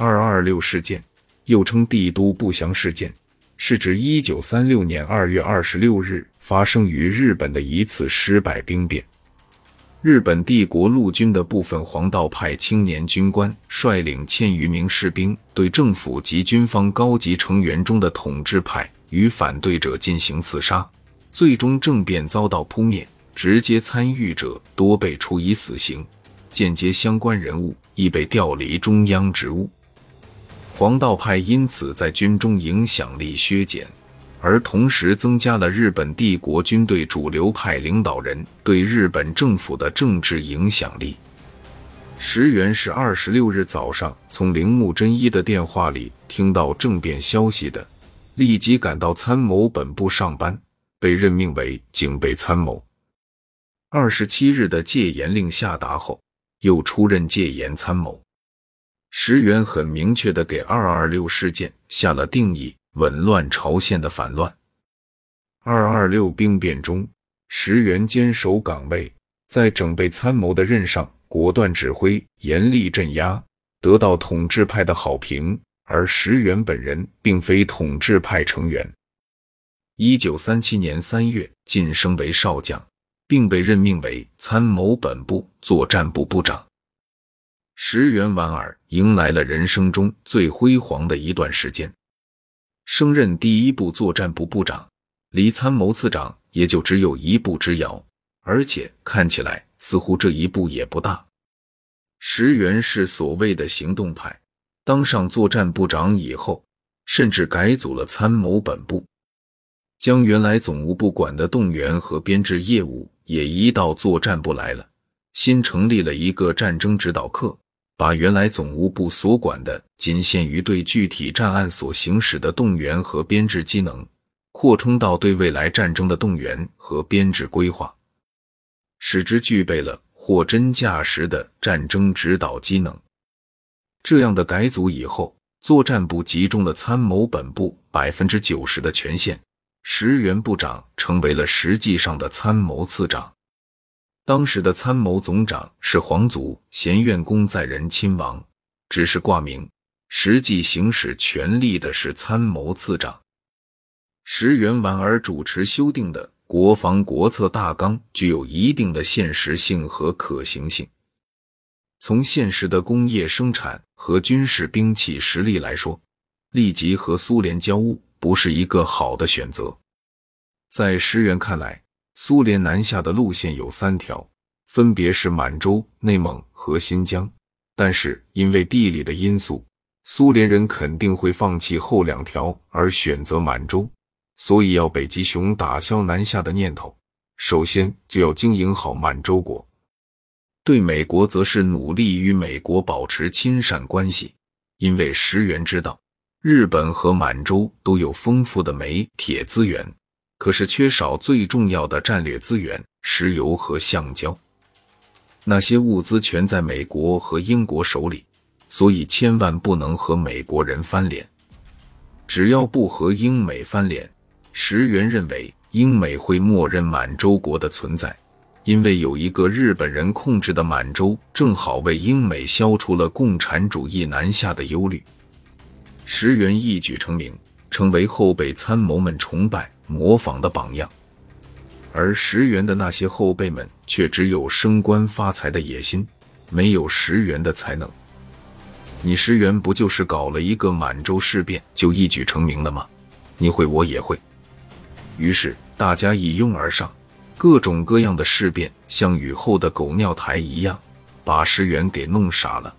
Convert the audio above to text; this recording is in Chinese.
二二六事件，又称帝都不祥事件，是指一九三六年二月二十六日发生于日本的一次失败兵变。日本帝国陆军的部分黄道派青年军官率领千余名士兵，对政府及军方高级成员中的统治派与反对者进行刺杀，最终政变遭到扑灭。直接参与者多被处以死刑，间接相关人物亦被调离中央职务。黄道派因此在军中影响力削减。而同时增加了日本帝国军队主流派领导人对日本政府的政治影响力。石原是二十六日早上从铃木真一的电话里听到政变消息的，立即赶到参谋本部上班，被任命为警备参谋。二十七日的戒严令下达后，又出任戒严参谋。石原很明确的给二二六事件下了定义。紊乱朝鲜的反乱。二二六兵变中，石原坚守岗位，在整备参谋的任上果断指挥，严厉镇压，得到统治派的好评。而石原本人并非统治派成员。一九三七年三月晋升为少将，并被任命为参谋本部作战部部长。石原莞尔迎来了人生中最辉煌的一段时间。升任第一部作战部部长，离参谋次长也就只有一步之遥，而且看起来似乎这一步也不大。石原是所谓的行动派，当上作战部长以后，甚至改组了参谋本部，将原来总务部管的动员和编制业务也移到作战部来了，新成立了一个战争指导课。把原来总务部所管的仅限于对具体战案所行使的动员和编制机能，扩充到对未来战争的动员和编制规划，使之具备了货真价实的战争指导机能。这样的改组以后，作战部集中了参谋本部百分之九十的权限，石原部长成为了实际上的参谋次长。当时的参谋总长是皇族贤院公在仁亲王，只是挂名，实际行使权力的是参谋次长。石原莞尔主持修订的国防国策大纲具有一定的现实性和可行性。从现实的工业生产和军事兵器实力来说，立即和苏联交恶不是一个好的选择。在石原看来。苏联南下的路线有三条，分别是满洲、内蒙和新疆。但是因为地理的因素，苏联人肯定会放弃后两条，而选择满洲。所以要北极熊打消南下的念头，首先就要经营好满洲国。对美国，则是努力与美国保持亲善关系，因为石原知道，日本和满洲都有丰富的煤铁资源。可是缺少最重要的战略资源——石油和橡胶，那些物资全在美国和英国手里，所以千万不能和美国人翻脸。只要不和英美翻脸，石原认为英美会默认满洲国的存在，因为有一个日本人控制的满洲，正好为英美消除了共产主义南下的忧虑。石原一举成名，成为后辈参谋们崇拜。模仿的榜样，而石原的那些后辈们却只有升官发财的野心，没有石原的才能。你石原不就是搞了一个满洲事变就一举成名了吗？你会，我也会。于是大家一拥而上，各种各样的事变像雨后的狗尿苔一样，把石原给弄傻了。